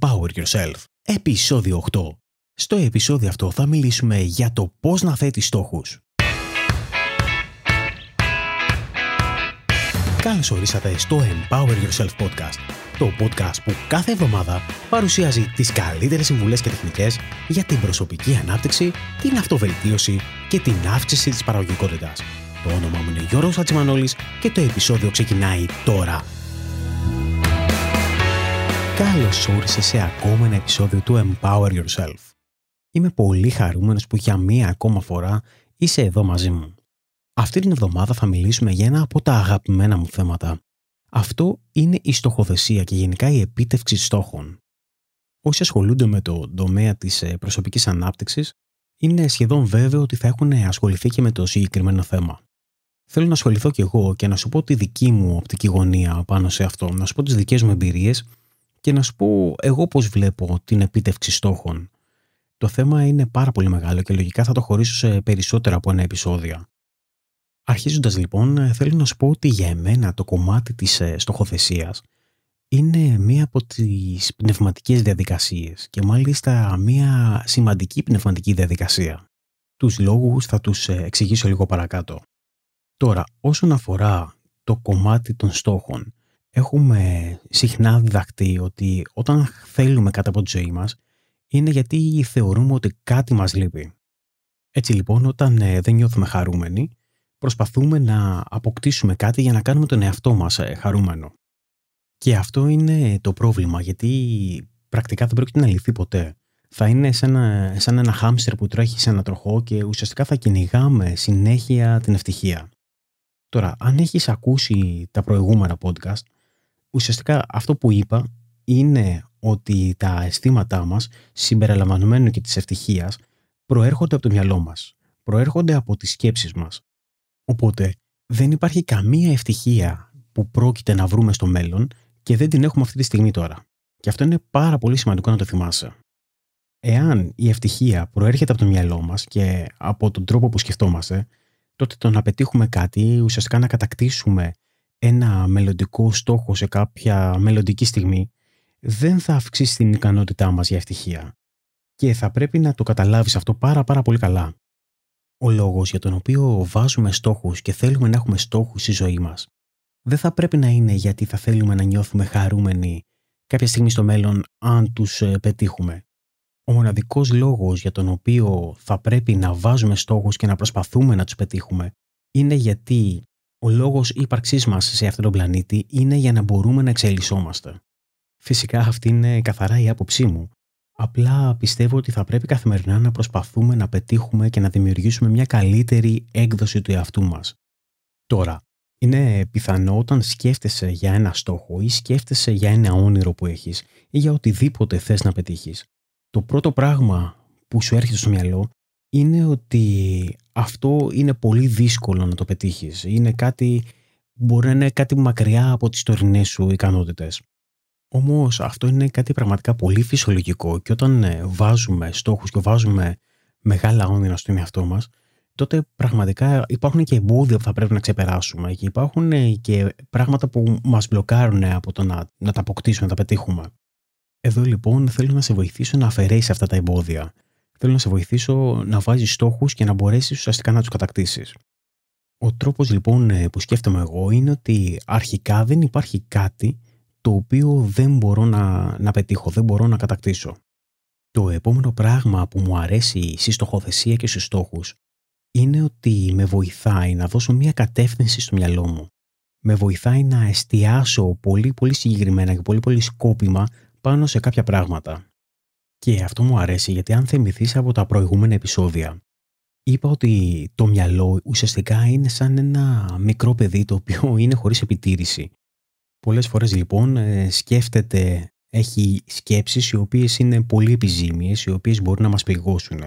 Empower Yourself, επεισόδιο 8. Στο επεισόδιο αυτό θα μιλήσουμε για το πώς να θέτεις στόχους. Καλώς ορίσατε στο Empower Yourself Podcast, το podcast που κάθε εβδομάδα παρουσιάζει τις καλύτερες συμβουλές και τεχνικές για την προσωπική ανάπτυξη, την αυτοβελτίωση και την αύξηση της παραγωγικότητας. Το όνομά μου είναι Γιώργος Ατσιμανόλης και το επεισόδιο ξεκινάει τώρα. Καλώς όρισες σε ακόμα ένα επεισόδιο του Empower Yourself. Είμαι πολύ χαρούμενος που για μία ακόμα φορά είσαι εδώ μαζί μου. Αυτή την εβδομάδα θα μιλήσουμε για ένα από τα αγαπημένα μου θέματα. Αυτό είναι η στοχοθεσία και γενικά η επίτευξη στόχων. Όσοι ασχολούνται με το τομέα της ε, προσωπικής ανάπτυξης, είναι σχεδόν βέβαιο ότι θα έχουν ασχοληθεί και με το συγκεκριμένο θέμα. Θέλω να ασχοληθώ κι εγώ και να σου πω τη δική μου οπτική γωνία πάνω σε αυτό, να σου πω τις δικές μου εμπειρίες και να σου πω εγώ πώς βλέπω την επίτευξη στόχων. Το θέμα είναι πάρα πολύ μεγάλο και λογικά θα το χωρίσω σε περισσότερα από ένα επεισόδιο. Αρχίζοντας λοιπόν, θέλω να σου πω ότι για εμένα το κομμάτι της ε, στοχοθεσίας είναι μία από τις πνευματικές διαδικασίες και μάλιστα μία σημαντική πνευματική διαδικασία. Τους λόγους θα τους ε, εξηγήσω λίγο παρακάτω. Τώρα, όσον αφορά το κομμάτι των στόχων, έχουμε συχνά διδαχτεί ότι όταν θέλουμε κάτι από τη ζωή μας είναι γιατί θεωρούμε ότι κάτι μας λείπει. Έτσι λοιπόν όταν ε, δεν νιώθουμε χαρούμενοι προσπαθούμε να αποκτήσουμε κάτι για να κάνουμε τον εαυτό μας ε, χαρούμενο. Και αυτό είναι το πρόβλημα γιατί πρακτικά δεν πρόκειται να λυθεί ποτέ. Θα είναι σαν ένα, σαν ένα χάμστερ που τρέχει σε ένα τροχό και ουσιαστικά θα κυνηγάμε συνέχεια την ευτυχία. Τώρα, αν έχεις ακούσει τα προηγούμενα podcast, ουσιαστικά αυτό που είπα είναι ότι τα αισθήματά μας, συμπεριλαμβανομένου και της ευτυχίας, προέρχονται από το μυαλό μας. Προέρχονται από τις σκέψεις μας. Οπότε, δεν υπάρχει καμία ευτυχία που πρόκειται να βρούμε στο μέλλον και δεν την έχουμε αυτή τη στιγμή τώρα. Και αυτό είναι πάρα πολύ σημαντικό να το θυμάσαι. Εάν η ευτυχία προέρχεται από το μυαλό μας και από τον τρόπο που σκεφτόμαστε, τότε το να πετύχουμε κάτι, ουσιαστικά να κατακτήσουμε ένα μελλοντικό στόχο σε κάποια μελλοντική στιγμή, δεν θα αυξήσει την ικανότητά μας για ευτυχία. Και θα πρέπει να το καταλάβεις αυτό πάρα πάρα πολύ καλά. Ο λόγος για τον οποίο βάζουμε στόχους και θέλουμε να έχουμε στόχους στη ζωή μας, δεν θα πρέπει να είναι γιατί θα θέλουμε να νιώθουμε χαρούμενοι κάποια στιγμή στο μέλλον αν τους ε, πετύχουμε. Ο μοναδικός λόγος για τον οποίο θα πρέπει να βάζουμε στόχους και να προσπαθούμε να τους πετύχουμε είναι γιατί ο λόγος ύπαρξής μας σε αυτόν τον πλανήτη είναι για να μπορούμε να εξελισσόμαστε. Φυσικά αυτή είναι καθαρά η άποψή μου. Απλά πιστεύω ότι θα πρέπει καθημερινά να προσπαθούμε να πετύχουμε και να δημιουργήσουμε μια καλύτερη έκδοση του εαυτού μας. Τώρα, είναι πιθανό όταν σκέφτεσαι για ένα στόχο ή σκέφτεσαι για ένα όνειρο που έχεις ή για οτιδήποτε θες να πετύχεις το πρώτο πράγμα που σου έρχεται στο μυαλό είναι ότι αυτό είναι πολύ δύσκολο να το πετύχεις. Είναι κάτι, μπορεί να είναι κάτι μακριά από τις τωρινές σου ικανότητες. Όμως αυτό είναι κάτι πραγματικά πολύ φυσιολογικό και όταν ε, βάζουμε στόχους και βάζουμε μεγάλα όνειρα στον εαυτό μας, τότε πραγματικά υπάρχουν και εμπόδια που θα πρέπει να ξεπεράσουμε και υπάρχουν ε, και πράγματα που μας μπλοκάρουν από το να, να τα αποκτήσουμε, να τα πετύχουμε. Εδώ λοιπόν θέλω να σε βοηθήσω να αφαιρέσεις αυτά τα εμπόδια. Θέλω να σε βοηθήσω να βάζεις στόχους και να μπορέσεις ουσιαστικά να τους κατακτήσεις. Ο τρόπος λοιπόν ε, που σκέφτομαι εγώ είναι ότι αρχικά δεν υπάρχει κάτι το οποίο δεν μπορώ να, να πετύχω, δεν μπορώ να κατακτήσω. Το επόμενο πράγμα που μου αρέσει στη στοχοθεσία και στους στόχους είναι ότι με βοηθάει να δώσω μια κατεύθυνση στο μυαλό μου. Με βοηθάει να εστιάσω πολύ πολύ συγκεκριμένα και πολύ πολύ σκόπιμα πάνω σε κάποια πράγματα. Και αυτό μου αρέσει γιατί αν θυμηθείς από τα προηγούμενα επεισόδια, είπα ότι το μυαλό ουσιαστικά είναι σαν ένα μικρό παιδί το οποίο είναι χωρίς επιτήρηση. Πολλές φορές λοιπόν ε, σκέφτεται, έχει σκέψεις οι οποίες είναι πολύ επιζήμιες, οι οποίες μπορούν να μας πληγώσουν.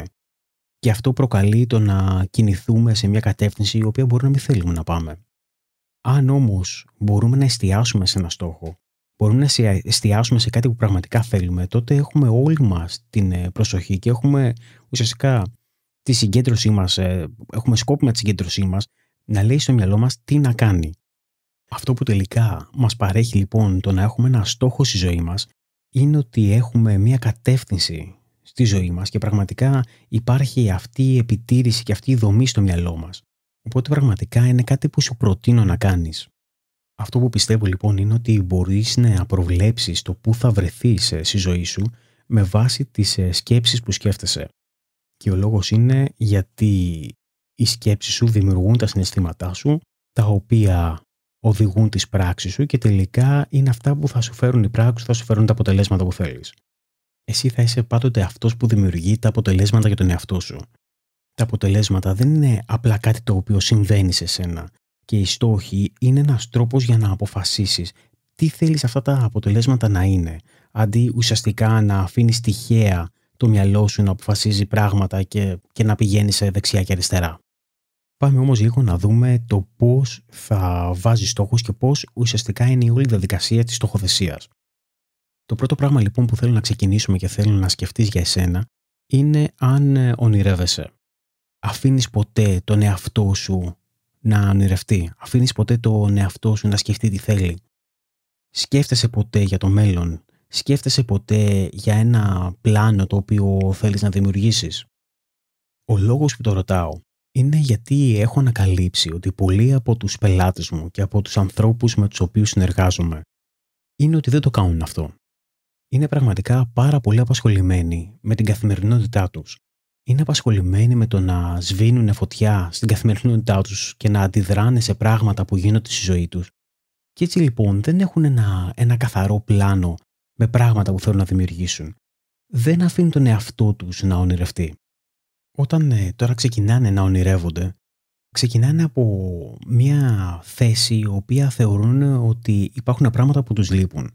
Και αυτό προκαλεί το να κινηθούμε σε μια κατεύθυνση η οποία μπορεί να μην θέλουμε να πάμε. Αν όμως μπορούμε να εστιάσουμε σε ένα στόχο μπορούμε να εστιάσουμε σε κάτι που πραγματικά θέλουμε, τότε έχουμε όλοι μας την ε, προσοχή και έχουμε ουσιαστικά τη συγκέντρωσή μας, ε, έχουμε σκόπιμα τη συγκέντρωσή μας να λέει στο μυαλό μας τι να κάνει. Αυτό που τελικά μας παρέχει λοιπόν το να έχουμε ένα στόχο στη ζωή μας είναι ότι έχουμε μια κατεύθυνση στη ζωή μας και πραγματικά υπάρχει αυτή η επιτήρηση και αυτή η δομή στο μυαλό μας. Οπότε πραγματικά είναι κάτι που σου προτείνω να κάνεις. Αυτό που πιστεύω λοιπόν είναι ότι μπορείς να προβλέψεις το πού θα βρεθείς ε, στη ζωή σου με βάση τις ε, σκέψεις που σκέφτεσαι. Και ο λόγος είναι γιατί οι σκέψεις σου δημιουργούν τα συναισθήματά σου, τα οποία οδηγούν τις πράξεις σου και τελικά είναι αυτά που θα σου φέρουν οι πράξεις, θα σου φέρουν τα αποτελέσματα που θέλεις. Εσύ θα είσαι πάντοτε αυτός που δημιουργεί τα αποτελέσματα για τον εαυτό σου. Τα αποτελέσματα δεν είναι απλά κάτι το οποίο συμβαίνει σε σένα και οι στόχοι είναι ένας τρόπος για να αποφασίσεις τι θέλεις αυτά τα αποτελέσματα να είναι, αντί ουσιαστικά να αφήνεις τυχαία το μυαλό σου να αποφασίζει πράγματα και, και να πηγαίνει σε δεξιά και αριστερά. Πάμε όμως λίγο να δούμε το πώς θα βάζεις στόχους και πώς ουσιαστικά είναι η όλη διαδικασία της στοχοθεσίας. Το πρώτο πράγμα λοιπόν που θέλω να ξεκινήσουμε και θέλω να σκεφτείς για εσένα είναι αν ε, ονειρεύεσαι. Αφήνεις ποτέ τον εαυτό σου να ονειρευτεί. Αφήνεις ποτέ τον εαυτό σου να σκεφτεί τι θέλει. Σκέφτεσαι ποτέ για το μέλλον. Σκέφτεσαι ποτέ για ένα πλάνο το οποίο θέλεις να δημιουργήσεις. Ο λόγος που το ρωτάω είναι γιατί έχω ανακαλύψει ότι πολλοί από τους πελάτες μου και από τους ανθρώπους με τους οποίους συνεργάζομαι είναι ότι δεν το κάνουν αυτό. Είναι πραγματικά πάρα πολύ απασχολημένοι με την καθημερινότητά τους. Είναι απασχολημένοι με το να σβήνουν φωτιά στην καθημερινότητά τους και να αντιδράνε σε πράγματα που γίνονται στη ζωή τους. Και έτσι λοιπόν δεν έχουν ένα, ένα καθαρό πλάνο με πράγματα που θέλουν να δημιουργήσουν. Δεν αφήνουν τον εαυτό τους να ονειρευτεί. Όταν ε, τώρα ξεκινάνε να ονειρεύονται, ξεκινάνε από μια θέση η οποία θεωρούν ότι υπάρχουν πράγματα που τους λείπουν.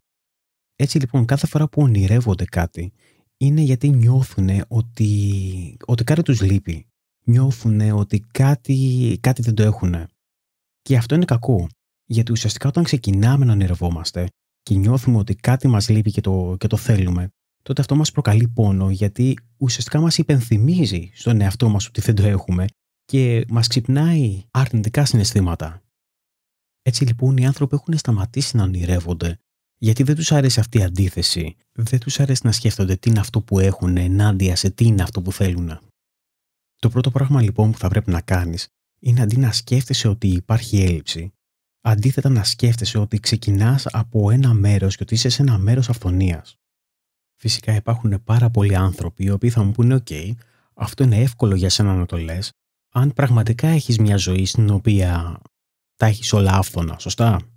Έτσι λοιπόν κάθε φορά που ονειρεύονται κάτι είναι γιατί νιώθουν ότι, ότι κάτι τους λείπει. Νιώθουν ότι κάτι, κάτι δεν το έχουν. Και αυτό είναι κακό. Γιατί ουσιαστικά όταν ξεκινάμε να ονειρευόμαστε και νιώθουμε ότι κάτι μας λείπει και το, και το θέλουμε, τότε αυτό μας προκαλεί πόνο γιατί ουσιαστικά μας υπενθυμίζει στον εαυτό μας ότι δεν το έχουμε και μας ξυπνάει αρνητικά συναισθήματα. Έτσι λοιπόν οι άνθρωποι έχουν σταματήσει να ονειρεύονται γιατί δεν τους αρέσει αυτή η αντίθεση. Δεν τους αρέσει να σκέφτονται τι είναι αυτό που έχουν ενάντια σε τι είναι αυτό που θέλουν. Το πρώτο πράγμα λοιπόν που θα πρέπει να κάνεις είναι αντί να σκέφτεσαι ότι υπάρχει έλλειψη, αντίθετα να σκέφτεσαι ότι ξεκινάς από ένα μέρος και ότι είσαι σε ένα μέρος αυθονίας. Φυσικά υπάρχουν πάρα πολλοί άνθρωποι οι οποίοι θα μου πούνε «ΟΚ, αυτό είναι εύκολο για σένα να το λες, αν πραγματικά έχεις μια ζωή στην οποία τα έχεις όλα άφθονα, σωστά;»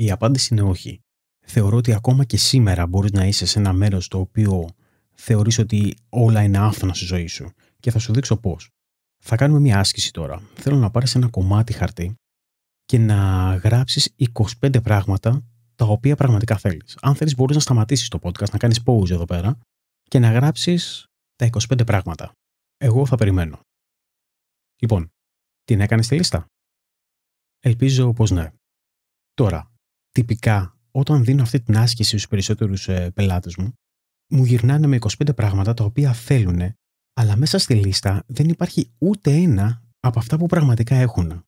Η απάντηση είναι όχι. Θεωρώ ότι ακόμα και σήμερα μπορείς να είσαι σε ένα μέρος το οποίο θεωρείς ότι όλα είναι άφθονα στη ζωή σου και θα σου δείξω πώς. Θα κάνουμε μια άσκηση τώρα. Θέλω να πάρεις ένα κομμάτι χαρτί και να γράψεις 25 πράγματα τα οποία πραγματικά θέλεις. Αν θέλεις μπορείς να σταματήσεις το podcast, να κάνεις pause εδώ πέρα και να γράψεις τα 25 πράγματα. Εγώ θα περιμένω. Λοιπόν, την έκανες τη λίστα; Ελπίζω πως ναι. Τώρα, τυπικά, όταν δίνω αυτή την άσκηση στους περισσότερους ε, πελάτες μου, μου γυρνάνε με 25 πράγματα τα οποία θέλουν, αλλά μέσα στη λίστα δεν υπάρχει ούτε ένα από αυτά που πραγματικά έχουν.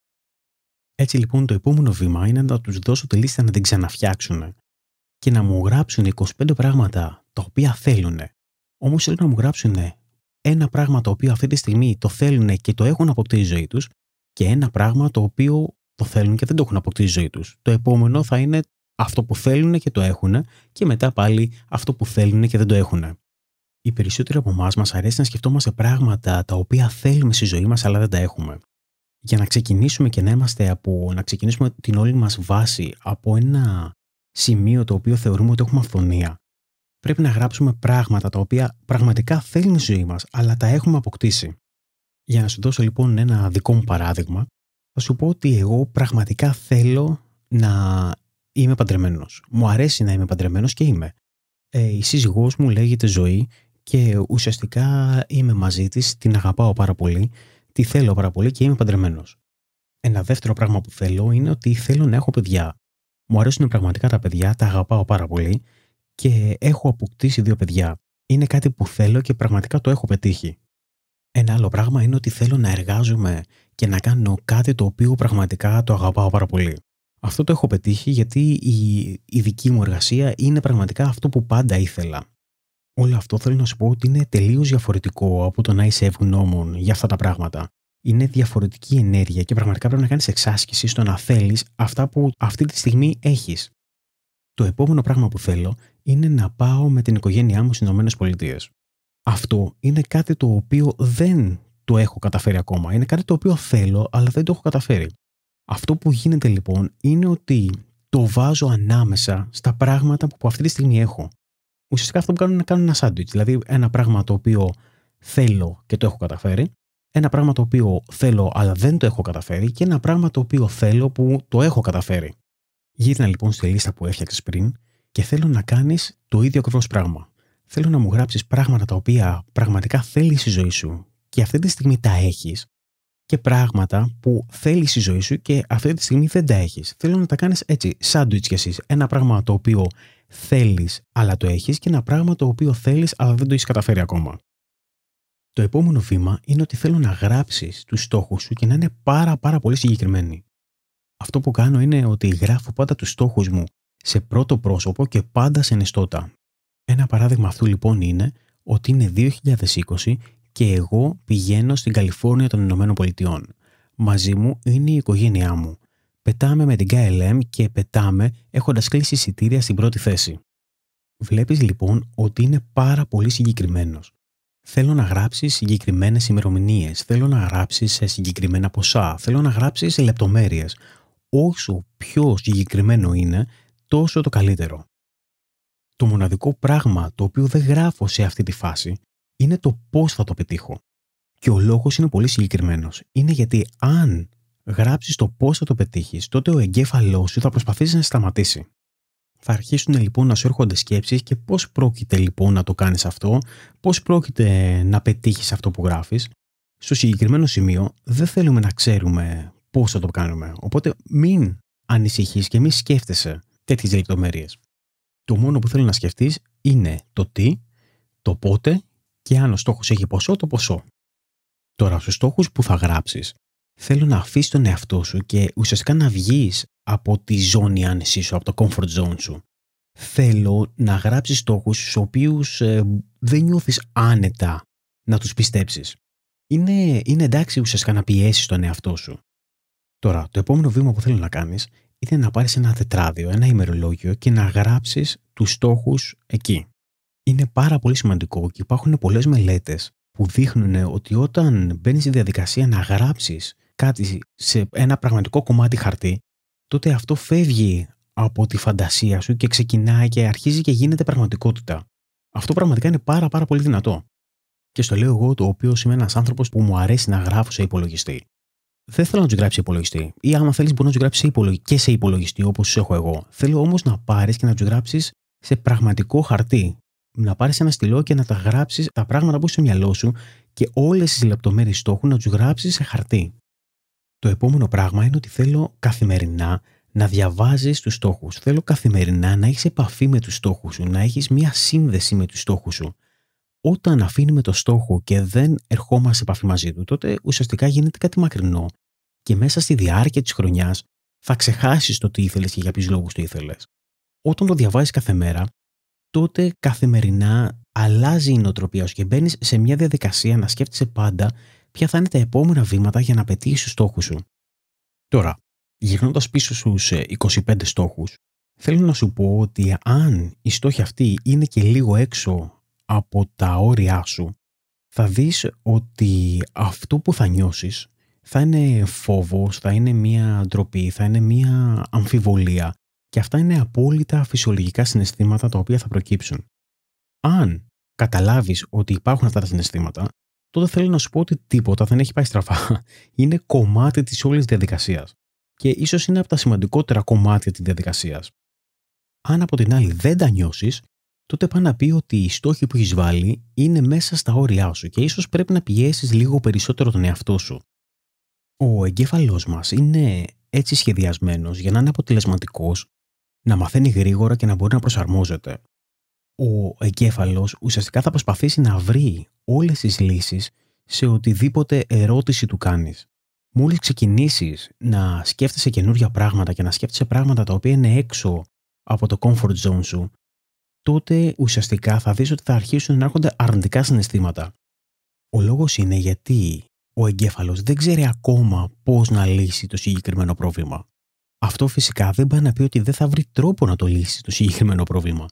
Έτσι λοιπόν το επόμενο βήμα είναι να τους δώσω τη λίστα να την ξαναφτιάξουν και να μου γράψουν 25 πράγματα τα οποία θέλουν. Όμως θέλω να μου γράψουν ένα πράγμα το οποίο αυτή τη στιγμή το θέλουν και το έχουν αποκτήσει ζωή τους και ένα πράγμα το οποίο το θέλουν και δεν το έχουν αποκτήσει ζωή τους. Το επόμενο θα είναι αυτό που θέλουν και το έχουν και μετά πάλι αυτό που θέλουν και δεν το έχουν. Οι περισσότεροι από εμάς μας αρέσει να σκεφτόμαστε πράγματα τα οποία θέλουμε στη ζωή μας αλλά δεν τα έχουμε για να ξεκινήσουμε και να είμαστε από, να ξεκινήσουμε την όλη μας βάση από ένα σημείο το οποίο θεωρούμε ότι έχουμε αυθονία, πρέπει να γράψουμε πράγματα τα οποία πραγματικά θέλουν στη ζωή μας, αλλά τα έχουμε αποκτήσει. Για να σου δώσω λοιπόν ένα δικό μου παράδειγμα, θα σου πω ότι εγώ πραγματικά θέλω να είμαι παντρεμένος. Μου αρέσει να είμαι παντρεμένος και είμαι. Ε, η σύζυγός μου λέγεται Ζωή και ουσιαστικά είμαι μαζί της, την αγαπάω πάρα πολύ τι θέλω πάρα πολύ και είμαι παντρεμένος. Ένα δεύτερο πράγμα που θέλω είναι ότι θέλω να έχω παιδιά. Μου αρέσουν πραγματικά τα παιδιά, τα αγαπάω πάρα πολύ και έχω αποκτήσει δύο παιδιά. Είναι κάτι που θέλω και πραγματικά το έχω πετύχει. Ένα άλλο πράγμα είναι ότι θέλω να εργάζομαι και να κάνω κάτι το οποίο πραγματικά το αγαπάω πάρα πολύ. Αυτό το έχω πετύχει γιατί η, η δική μου εργασία είναι πραγματικά αυτό που πάντα ήθελα. Όλο αυτό θέλω να σου πω ότι είναι τελείως διαφορετικό από το να είσαι ευγνώμων για αυτά τα πράγματα. Είναι διαφορετική ενέργεια και πραγματικά πρέπει να κάνεις εξάσκηση στο να θέλεις αυτά που αυτή τη στιγμή έχεις. Το επόμενο πράγμα που θέλω είναι να πάω με την οικογένειά μου στις ΗΠΑ. Αυτό είναι κάτι το οποίο δεν το έχω καταφέρει ακόμα. Είναι κάτι το οποίο θέλω, αλλά δεν το έχω καταφέρει. Αυτό που γίνεται λοιπόν είναι ότι το βάζω ανάμεσα στα πράγματα που αυτή τη στιγμή έχω. Ουσιαστικά αυτό που κάνω είναι να κάνω ένα σάντουιτς. Δηλαδή, ένα πράγμα το οποίο θέλω και το έχω καταφέρει, ένα πράγμα το οποίο θέλω αλλά δεν το έχω καταφέρει και ένα πράγμα το οποίο θέλω που το έχω καταφέρει. Γύρνα λοιπόν στη λίστα που έφτιαξες πριν και θέλω να κάνεις το ίδιο ακριβώς πράγμα. Θέλω να μου γράψεις πράγματα τα οποία πραγματικά θέλεις στη ζωή σου και αυτή τη στιγμή τα έχεις και πράγματα που θέλεις στη ζωή σου και αυτή τη στιγμή δεν τα έχεις. Θέλω να τα κάνεις έτσι, σάντουιτς κι εσύ. Ένα πράγμα το οποίο θέλεις αλλά το έχεις και ένα πράγμα το οποίο θέλεις αλλά δεν το έχεις καταφέρει ακόμα. Το επόμενο βήμα είναι ότι θέλω να γράψεις τους στόχους σου και να είναι πάρα πάρα πολύ συγκεκριμένοι. Αυτό που κάνω είναι ότι γράφω πάντα τους στόχους μου σε πρώτο πρόσωπο και πάντα σε νεστότα. Ένα παράδειγμα αυτού λοιπόν είναι ότι είναι 2020 και εγώ πηγαίνω στην Καλιφόρνια των Ηνωμένων Πολιτειών. Μαζί μου είναι η οικογένειά μου. Πετάμε με την KLM και πετάμε έχοντας κλείσει εισιτήρια στην πρώτη θέση. Βλέπεις λοιπόν ότι είναι πάρα πολύ συγκεκριμένος. Θέλω να γράψεις συγκεκριμένες ημερομηνίες. Θέλω να γράψεις σε συγκεκριμένα ποσά. Θέλω να γράψεις σε λεπτομέρειες. Όσο πιο συγκεκριμένο είναι, τόσο το καλύτερο. Το μοναδικό πράγμα το οποίο δεν γράφω σε αυτή τη φάση είναι το πώς θα το πετύχω. Και ο λόγος είναι πολύ συγκεκριμένος. Είναι γιατί αν γράψεις το πώς θα το πετύχεις, τότε ο εγκέφαλός σου θα προσπαθήσει να σταματήσει. Θα αρχίσουν λοιπόν να σου έρχονται σκέψεις και πώς πρόκειται λοιπόν να το κάνεις αυτό, πώς πρόκειται να πετύχεις αυτό που γράφεις. Στο συγκεκριμένο σημείο δεν θέλουμε να ξέρουμε πώς θα το κάνουμε. Οπότε μην ανησυχείς και μην σκέφτεσαι τέτοιες λεπτομέρειες. Το μόνο που θέλω να σκεφτείς είναι το τι, το πότε και αν ο στόχος έχει ποσό, το ποσό. Τώρα, στους στόχους που θα γράψεις, θέλω να αφήσεις τον εαυτό σου και ουσιαστικά να βγεις από τη ζώνη άνεσή σου, από το comfort zone σου. Θέλω να γράψεις στόχους στους οποίους ε, δεν νιώθεις άνετα να τους πιστέψεις. Είναι, είναι εντάξει ουσιαστικά να πιέσεις τον εαυτό σου. Τώρα, το επόμενο βήμα που θέλω να κάνεις είναι να πάρεις ένα τετράδιο, ένα ημερολόγιο και να γράψεις τους στόχους εκεί. Είναι πάρα πολύ σημαντικό και υπάρχουν πολλές μελέτες που δείχνουν ότι όταν μπαίνεις στη διαδικασία να γράψεις κάτι σε ένα πραγματικό κομμάτι χαρτί, τότε αυτό φεύγει από τη φαντασία σου και ξεκινάει και αρχίζει και γίνεται πραγματικότητα. Αυτό πραγματικά είναι πάρα πάρα πολύ δυνατό. Και στο λέω εγώ, το οποίο είμαι ένας άνθρωπος που μου αρέσει να γράφω σε υπολογιστή δεν θέλω να του γράψει υπολογιστή. Ή άμα θέλεις, μπορεί να του γράψει και σε υπολογιστή όπως τους έχω εγώ. Θέλω όμως να πάρεις και να τους γράψεις σε πραγματικό χαρτί. Να πάρεις ένα στυλό και να τα γράψεις τα πράγματα που έχει στο μυαλό σου και όλες τις λεπτομέρειες στόχου να τους γράψεις σε χαρτί. Το επόμενο πράγμα είναι ότι θέλω καθημερινά να διαβάζεις τους στόχους. Θέλω καθημερινά να έχεις επαφή με τους στόχους σου, να έχεις μία σύνδεση με τους στόχους σου. Όταν αφήνουμε το στόχο και δεν ερχόμαστε σε επαφή μαζί του, τότε ουσιαστικά γίνεται κάτι μακρινό και μέσα στη διάρκεια της χρονιάς θα ξεχάσεις το τι ήθελες και για ποιους λόγους το ήθελες. Όταν το διαβάζεις κάθε μέρα, τότε καθημερινά αλλάζει η νοοτροπία σου και μπαίνεις σε μια διαδικασία να σκέφτεσαι πάντα ποια θα είναι τα επόμενα βήματα για να πετύχεις τους στόχους σου. Τώρα, γυρνώντας πίσω στους 25 στόχους, θέλω να σου πω ότι αν οι στόχοι αυτοί είναι και λίγο έξω από τα όρια σου, θα δεις ότι αυτό που θα νιώσεις θα είναι φόβος, θα είναι μία ντροπή, θα είναι μία αμφιβολία και αυτά είναι απόλυτα φυσιολογικά συναισθήματα τα οποία θα προκύψουν. Αν καταλάβεις ότι υπάρχουν αυτά τα συναισθήματα, τότε θέλω να σου πω ότι τίποτα δεν έχει πάει στραφά. Είναι κομμάτι της όλης διαδικασίας και ίσως είναι από τα σημαντικότερα κομμάτια της διαδικασίας. Αν από την άλλη δεν τα νιώσεις, τότε πάει να πει ότι οι στόχοι που έχεις βάλει είναι μέσα στα όρια σου και ίσως πρέπει να πιέσει λίγο περισσότερο τον εαυτό σου. Ο εγκέφαλός μας είναι έτσι σχεδιασμένος για να είναι αποτελεσματικός, να μαθαίνει γρήγορα και να μπορεί να προσαρμόζεται. Ο εγκέφαλος ουσιαστικά θα προσπαθήσει να βρει όλες τις λύσεις σε οτιδήποτε ερώτηση του κάνεις. Μόλις ξεκινήσεις να σκέφτεσαι καινούργια πράγματα και να σκέφτεσαι πράγματα τα οποία είναι έξω από το comfort zone σου, τότε ουσιαστικά θα δεις ότι θα αρχίσουν να έρχονται αρνητικά συναισθήματα. Ο λόγος είναι γιατί ο εγκέφαλος δεν ξέρει ακόμα πώς να λύσει το συγκεκριμένο πρόβλημα. Αυτό φυσικά δεν πάει να πει ότι δεν θα βρει τρόπο να το λύσει το συγκεκριμένο πρόβλημα.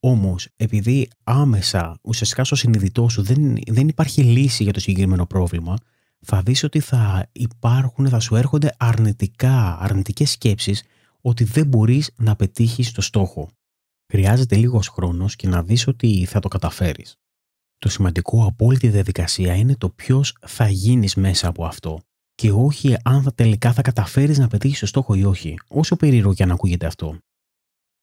Όμως, επειδή άμεσα, ουσιαστικά στο συνειδητό σου δεν, δεν υπάρχει λύση για το συγκεκριμένο πρόβλημα, θα δεις ότι θα υπάρχουν, θα σου έρχονται αρνητικά, αρνητικές σκέψεις ότι δεν μπορείς να πετύχεις το στόχο. Χρειάζεται λίγος χρόνος και να δεις ότι θα το καταφέρεις. Το σημαντικό από όλη τη διαδικασία είναι το ποιος θα γίνεις μέσα από αυτό και όχι αν θα τελικά θα καταφέρεις να πετύχεις το στόχο ή όχι, όσο περίεργο και αν ακούγεται αυτό.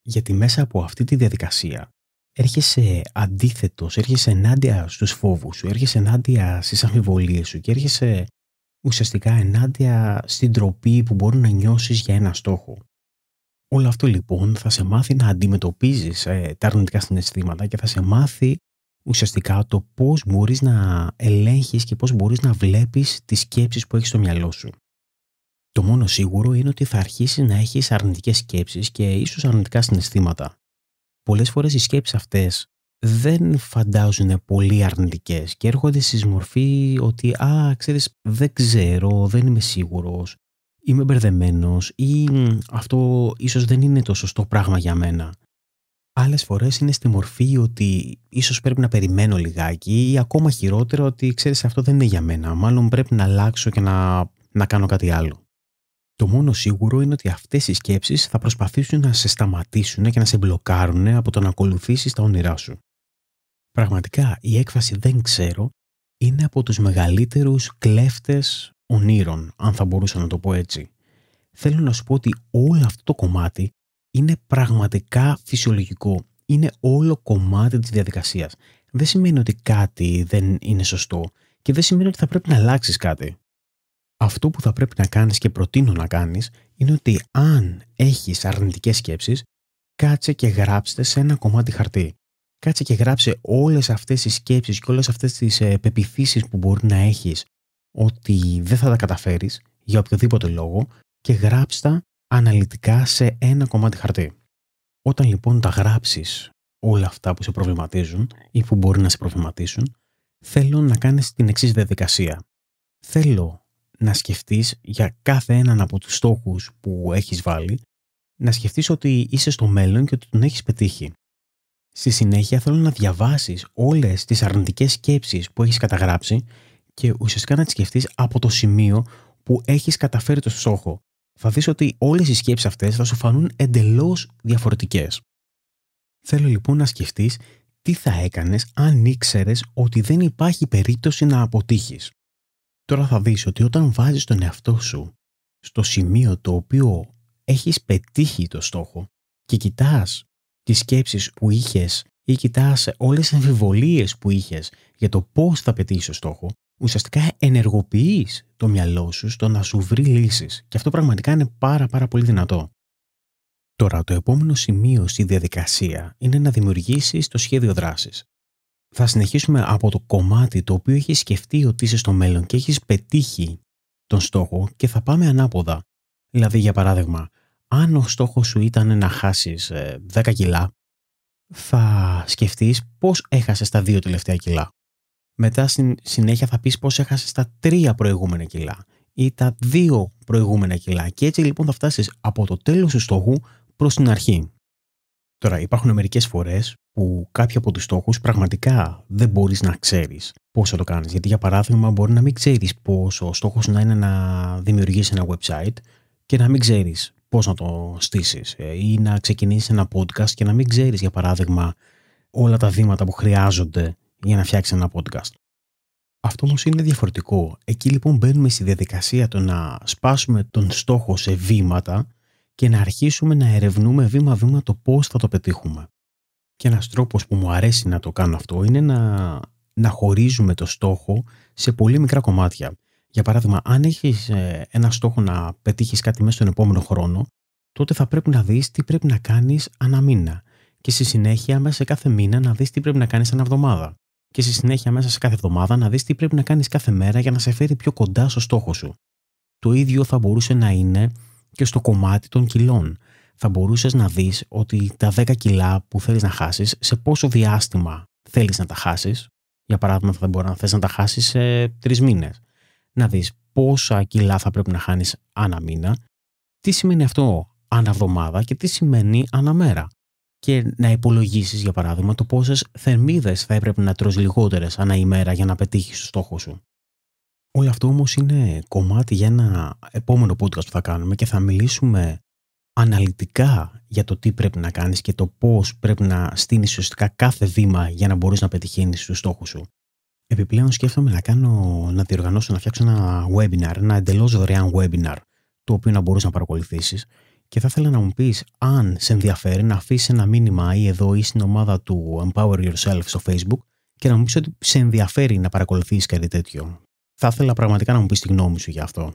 Γιατί μέσα από αυτή τη διαδικασία έρχεσαι αντίθετος, έρχεσαι ενάντια στους φόβους σου, έρχεσαι ενάντια στις αμφιβολίες σου και έρχεσαι ουσιαστικά ενάντια στην τροπή που μπορεί να νιώσεις για ένα στόχο. Όλο αυτό λοιπόν θα σε μάθει να αντιμετωπίζεις ε, τα αρνητικά συναισθήματα και θα σε μάθει ουσιαστικά το πώς μπορείς να ελέγχεις και πώς μπορείς να βλέπεις τις σκέψεις που έχεις στο μυαλό σου. Το μόνο σίγουρο είναι ότι θα αρχίσεις να έχεις αρνητικές σκέψεις και ίσως αρνητικά συναισθήματα. Πολλές φορές οι σκέψεις αυτές δεν φαντάζουν πολύ αρνητικές και έρχονται στη μορφή ότι «Α, ξέρεις, δεν ξέρω, δεν είμαι σίγουρος, είμαι μπερδεμένος ή αυτό ίσως δεν είναι το σωστό πράγμα για μένα». Άλλες φορές είναι στη μορφή ότι ίσως πρέπει να περιμένω λιγάκι ή ακόμα χειρότερο ότι ξέρεις αυτό δεν είναι για μένα, μάλλον πρέπει να αλλάξω και να, να κάνω κάτι άλλο. Το μόνο σίγουρο είναι ότι αυτές οι σκέψεις θα προσπαθήσουν να σε σταματήσουν και να σε μπλοκάρουν από το να ακολουθήσεις τα όνειρά σου. Πραγματικά η έκφραση «δεν ξέρω» είναι από τους μεγαλύτερους κλέφτες ονείρων, αν θα μπορούσα να το πω έτσι. Θέλω να σου πω ότι όλο αυτό το κομμάτι είναι πραγματικά φυσιολογικό. Είναι όλο κομμάτι της διαδικασίας. Δεν σημαίνει ότι κάτι δεν είναι σωστό και δεν σημαίνει ότι θα πρέπει να αλλάξεις κάτι. Αυτό που θα πρέπει να κάνεις και προτείνω να κάνεις είναι ότι αν έχεις αρνητικές σκέψεις, κάτσε και γράψτε σε ένα κομμάτι χαρτί. Κάτσε και γράψε όλες αυτές τις σκέψεις και όλες αυτές τις ε, πεπιθήσεις που μπορεί να έχεις ότι δεν θα τα καταφέρεις για οποιοδήποτε λόγο και γράψτα αναλυτικά σε ένα κομμάτι χαρτί. Όταν λοιπόν τα γράψεις όλα αυτά που σε προβληματίζουν ή που μπορεί να σε προβληματίσουν, θέλω να κάνεις την εξής διαδικασία. Θέλω να σκεφτείς για κάθε έναν από τους στόχους που έχεις βάλει, να σκεφτείς ότι είσαι στο μέλλον και ότι τον έχεις πετύχει. Στη συνέχεια θέλω να διαβάσεις όλες τις αρνητικές σκέψεις που έχεις καταγράψει και ουσιαστικά να τις σκεφτείς από το σημείο που έχεις καταφέρει το στόχο. Θα δεις ότι όλες οι σκέψεις αυτές θα σου φανούν εντελώς διαφορετικές. Θέλω λοιπόν να σκεφτείς τι θα έκανες αν ήξερες ότι δεν υπάρχει περίπτωση να αποτύχεις. Τώρα θα δεις ότι όταν βάζεις τον εαυτό σου στο σημείο το οποίο έχεις πετύχει το στόχο και κοιτάς τις σκέψεις που είχες ή κοιτάς όλες τις αμφιβολίες που είχες για το πώς θα πετύχεις το στόχο, ουσιαστικά ενεργοποιείς το μυαλό σου στο να σου βρει λύσεις. Και αυτό πραγματικά είναι πάρα πάρα πολύ δυνατό. Τώρα, το επόμενο σημείο στη διαδικασία είναι να δημιουργήσεις το σχέδιο δράσης θα συνεχίσουμε από το κομμάτι το οποίο έχεις σκεφτεί ότι είσαι στο μέλλον και έχεις πετύχει τον στόχο και θα πάμε ανάποδα. Δηλαδή, για παράδειγμα, αν ο στόχος σου ήταν να χάσεις 10 ε, κιλά, θα σκεφτείς πώς έχασες τα δύο τελευταία κιλά. Μετά στην συνέχεια θα πεις πώς έχασες τα τρία προηγούμενα κιλά ή τα δύο προηγούμενα κιλά και έτσι λοιπόν θα φτάσεις από το τέλος του στόχου προς την αρχή. Τώρα υπάρχουν μερικές φορές που κάποιοι από τους στόχους πραγματικά δεν μπορείς να ξέρεις πώς θα το κάνεις. Γιατί για παράδειγμα μπορεί να μην ξέρεις πώς ο στόχος να είναι να δημιουργήσεις ένα website και να μην ξέρεις πώς να το στήσεις ε, ή να ξεκινήσεις ένα podcast και να μην ξέρεις για παράδειγμα όλα τα βήματα που χρειάζονται για να φτιάξει ένα podcast. Αυτό όμως είναι διαφορετικό. Εκεί λοιπόν μπαίνουμε στη διαδικασία το να σπάσουμε τον στόχο σε βήματα και να αρχίσουμε να ερευνούμε βήμα-βήμα το πώς θα το πετύχουμε. Και ένας τρόπος που μου αρέσει να το κάνω αυτό είναι να, να χωρίζουμε το στόχο σε πολύ μικρά κομμάτια. Για παράδειγμα, αν έχεις ε, ένα στόχο να πετύχεις κάτι μέσα στον επόμενο χρόνο, τότε θα πρέπει να δεις τι πρέπει να κάνεις ανά μήνα. Και στη συνέχεια, μέσα σε κάθε μήνα, να δεις τι πρέπει να κάνεις ανά εβδομάδα. Και στη συνέχεια, μέσα σε κάθε εβδομάδα, να δεις τι πρέπει να κάνεις κάθε μέρα για να σε φέρει πιο κοντά στο στόχο σου. Το ίδιο θα μπορούσε να είναι και στο κομμάτι των κιλών. Θα μπορούσες να δεις ότι τα 10 κιλά που θέλεις να χάσεις, σε πόσο διάστημα θέλεις να τα χάσεις. Για παράδειγμα, θα μπορεί να θες να τα χάσεις σε τρεις μήνες. Να δεις πόσα κιλά θα πρέπει να χάνεις ανά μήνα, τι σημαίνει αυτό ανά εβδομάδα και τι σημαίνει ανά μέρα. Και να υπολογίσεις, για παράδειγμα, το πόσες θερμίδες θα έπρεπε να τρως λιγότερες ανά ημέρα για να πετύχεις το στόχο σου. Όλο αυτό όμως είναι κομμάτι για ένα επόμενο podcast που θα κάνουμε και θα μιλήσουμε αναλυτικά για το τι πρέπει να κάνεις και το πώς πρέπει να στείνεις ουσιαστικά κάθε βήμα για να μπορείς να πετυχαίνεις τους στόχους σου. Επιπλέον σκέφτομαι να κάνω, να διοργανώσω, να φτιάξω ένα webinar, ένα εντελώς δωρεάν webinar, το οποίο να μπορείς να παρακολουθήσεις και θα ήθελα να μου πεις αν σε ενδιαφέρει να αφήσεις ένα μήνυμα ή εδώ ή στην ομάδα του Empower Yourself στο Facebook και να μου πεις ότι σε ενδιαφέρει να παρακολουθήσεις κάτι τέτοιο. Θα ήθελα πραγματικά να μου πεις τη γνώμη σου για αυτό.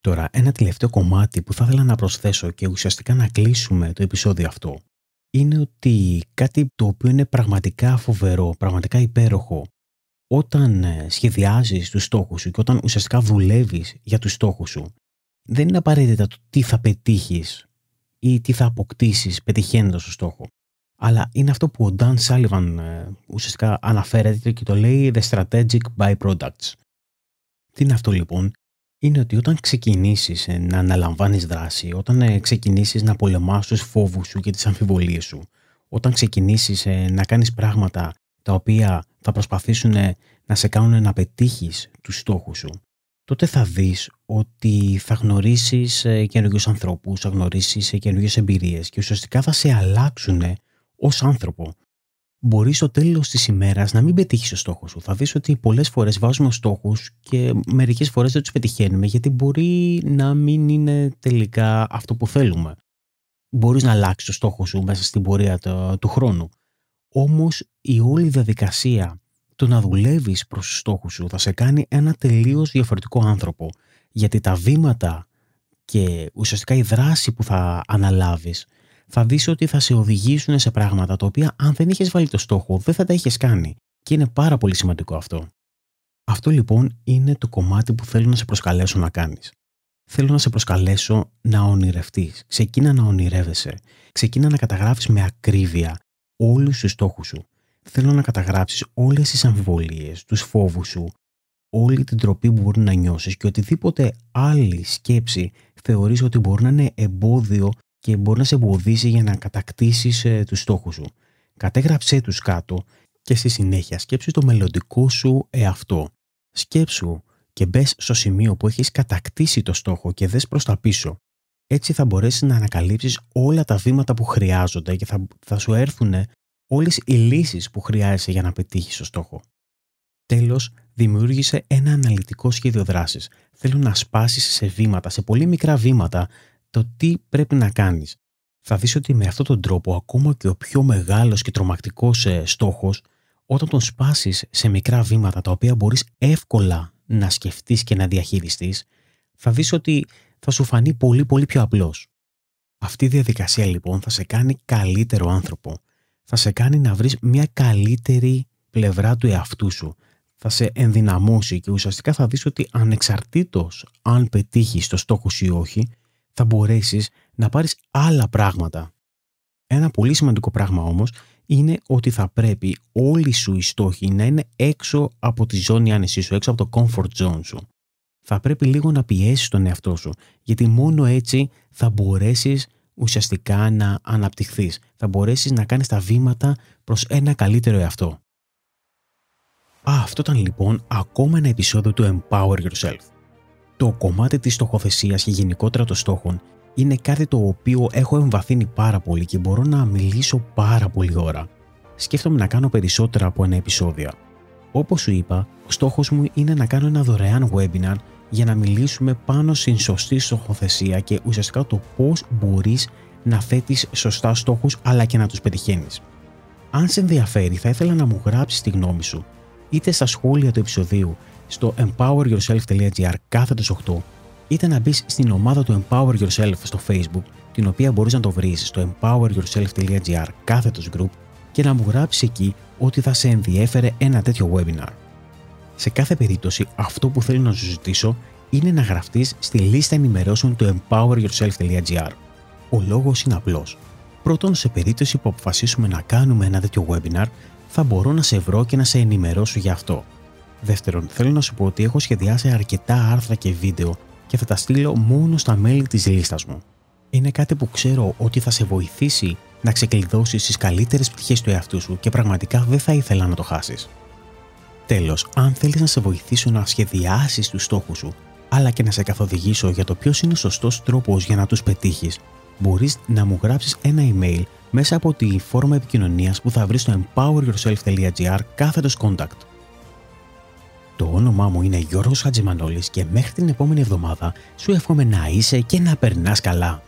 Τώρα, ένα τελευταίο κομμάτι που θα ήθελα να προσθέσω και ουσιαστικά να κλείσουμε το επεισόδιο αυτό είναι ότι κάτι το οποίο είναι πραγματικά φοβερό, πραγματικά υπέροχο όταν ε, σχεδιάζεις τους στόχους σου και όταν ουσιαστικά δουλεύεις για τους στόχους σου δεν είναι απαραίτητα το τι θα πετύχεις ή τι θα αποκτήσεις πετυχαίνοντας το στόχο. Αλλά είναι αυτό που ο Dan Sullivan ε, ουσιαστικά αναφέρεται και το λέει The Strategic Byproducts. Τι είναι αυτό λοιπόν, είναι ότι όταν ξεκινήσεις ε, να αναλαμβάνεις δράση, όταν ε, ξεκινήσεις να πολεμάς τους φόβους σου και τις αμφιβολίες σου, όταν ξεκινήσεις να κάνεις πράγματα τα οποία θα προσπαθήσουν να σε κάνουν να πετύχεις τους στόχους σου, τότε θα δεις ότι θα γνωρίσεις ε, καινούριους ανθρώπους, θα γνωρίσεις καινούριες εμπειρίες και ουσιαστικά θα σε αλλάξουν ως άνθρωπο. Μπορείς στο τέλος της ημέρας να μην πετύχεις το στόχο σου. Θα δεις ότι πολλές φορές βάζουμε στόχους και μερικές φορές δεν τους πετυχαίνουμε γιατί μπορεί να μην είναι τελικά αυτό που θέλουμε. Μπορείς να αλλάξεις το στόχο σου μέσα στην πορεία του χρόνου. Όμως η όλη διαδικασία το να δουλεύεις προς τους στόχους σου θα σε κάνει ένα τελείως διαφορετικό άνθρωπο. Γιατί τα βήματα και ουσιαστικά η δράση που θα αναλάβεις θα δεις ότι θα σε οδηγήσουν σε πράγματα τα οποία αν δεν είχες βάλει το στόχο δεν θα τα είχες κάνει. Και είναι πάρα πολύ σημαντικό αυτό. Αυτό λοιπόν είναι το κομμάτι που θέλω να σε προσκαλέσω να κάνεις. Θέλω να σε προσκαλέσω να ονειρευτείς. Ξεκίνα να ονειρεύεσαι. Ξεκίνα να καταγράφεις με ακρίβεια όλους τους στόχους σου θέλω να καταγράψεις όλες τις αμφιβολίες, τους φόβους σου, όλη την τροπή που μπορεί να νιώσεις και οτιδήποτε άλλη σκέψη θεωρείς ότι μπορεί να είναι εμπόδιο και μπορεί να σε εμποδίσει για να κατακτήσεις ε, τους στόχους σου. Κατέγραψέ τους κάτω και στη συνέχεια σκέψου το μελλοντικό σου εαυτό. Σκέψου και μπες στο σημείο που έχεις κατακτήσει το στόχο και δες προς τα πίσω. Έτσι θα μπορέσεις να ανακαλύψεις όλα τα βήματα που χρειάζονται και θα, θα σου έρθουν όλες οι λύσεις που χρειάζεσαι για να πετύχεις το στόχο. Τέλος, δημιούργησε ένα αναλυτικό σχέδιο δράσης. Θέλω να σπάσεις σε βήματα, σε πολύ μικρά βήματα, το τι πρέπει να κάνεις. Θα δεις ότι με αυτόν τον τρόπο, ακόμα και ο πιο μεγάλος και τρομακτικός ε, στόχος, όταν τον σπάσεις σε μικρά βήματα τα οποία μπορείς εύκολα να σκεφτείς και να διαχειριστείς, θα δεις ότι θα σου φανεί πολύ πολύ πιο απλός. Αυτή η διαδικασία λοιπόν θα σε κάνει καλύτερο άνθρωπο θα σε κάνει να βρεις μια καλύτερη πλευρά του εαυτού σου. Θα σε ενδυναμώσει και ουσιαστικά θα δεις ότι ανεξαρτήτως αν πετύχεις το στόχος σου ή όχι, θα μπορέσεις να πάρεις άλλα πράγματα. Ένα πολύ σημαντικό πράγμα όμως είναι ότι θα πρέπει όλοι σου οι στόχοι να είναι έξω από τη ζώνη άνεσή σου, έξω από το comfort zone σου. Θα πρέπει λίγο να πιέσεις τον εαυτό σου, γιατί μόνο έτσι θα μπορέσεις ουσιαστικά να αναπτυχθείς. Θα μπορέσεις να κάνεις τα βήματα προς ένα καλύτερο εαυτό. Α, αυτό ήταν λοιπόν ακόμα ένα επεισόδιο του Empower Yourself. Το κομμάτι της στοχοθεσίας και γενικότερα των στόχων είναι κάτι το οποίο έχω εμβαθύνει πάρα πολύ και μπορώ να μιλήσω πάρα πολύ ώρα. Σκέφτομαι να κάνω περισσότερα από ένα επεισόδιο. Όπως σου είπα, ο στόχος μου είναι να κάνω ένα δωρεάν webinar για να μιλήσουμε πάνω στην σωστή στοχοθεσία και ουσιαστικά το πώς μπορείς να θέτεις σωστά στόχους αλλά και να τους πετυχαίνεις. Αν σε ενδιαφέρει θα ήθελα να μου γράψεις τη γνώμη σου είτε στα σχόλια του επεισοδίου στο empoweryourself.gr κάθετος 8 είτε να μπεις στην ομάδα του Empower Yourself στο Facebook την οποία μπορείς να το βρεις στο empoweryourself.gr κάθετος group και να μου γράψεις εκεί ότι θα σε ενδιέφερε ένα τέτοιο webinar. Σε κάθε περίπτωση αυτό που θέλω να σου ζητήσω είναι να γραφτείς στη λίστα ενημερώσεων του empoweryourself.gr. Ο λόγος είναι απλός. Πρώτον, σε περίπτωση που αποφασίσουμε να κάνουμε ένα τέτοιο webinar, θα μπορώ να σε βρω και να σε ενημερώσω για αυτό. Δεύτερον, θέλω να σου πω ότι έχω σχεδιάσει αρκετά άρθρα και βίντεο και θα τα στείλω μόνο στα μέλη της λίστας μου. Είναι κάτι που ξέρω ότι θα σε βοηθήσει να ξεκλειδώσεις τις καλύτερες πτυχές του εαυτού σου και πραγματικά δεν θα ήθελα να το χάσεις. Τέλος, αν θέλεις να σε βοηθήσω να σχεδιάσεις τους στόχους σου, αλλά και να σε καθοδηγήσω για το ποιος είναι ο σωστός τρόπος για να τους πετύχεις, μπορείς να μου γράψεις ένα email μέσα από τη φόρμα επικοινωνίας που θα βρεις στο empoweryourself.gr κάθετος contact. Το όνομά μου είναι Γιώργος Χατζημανόλης και μέχρι την επόμενη εβδομάδα σου εύχομαι να είσαι και να περνάς καλά.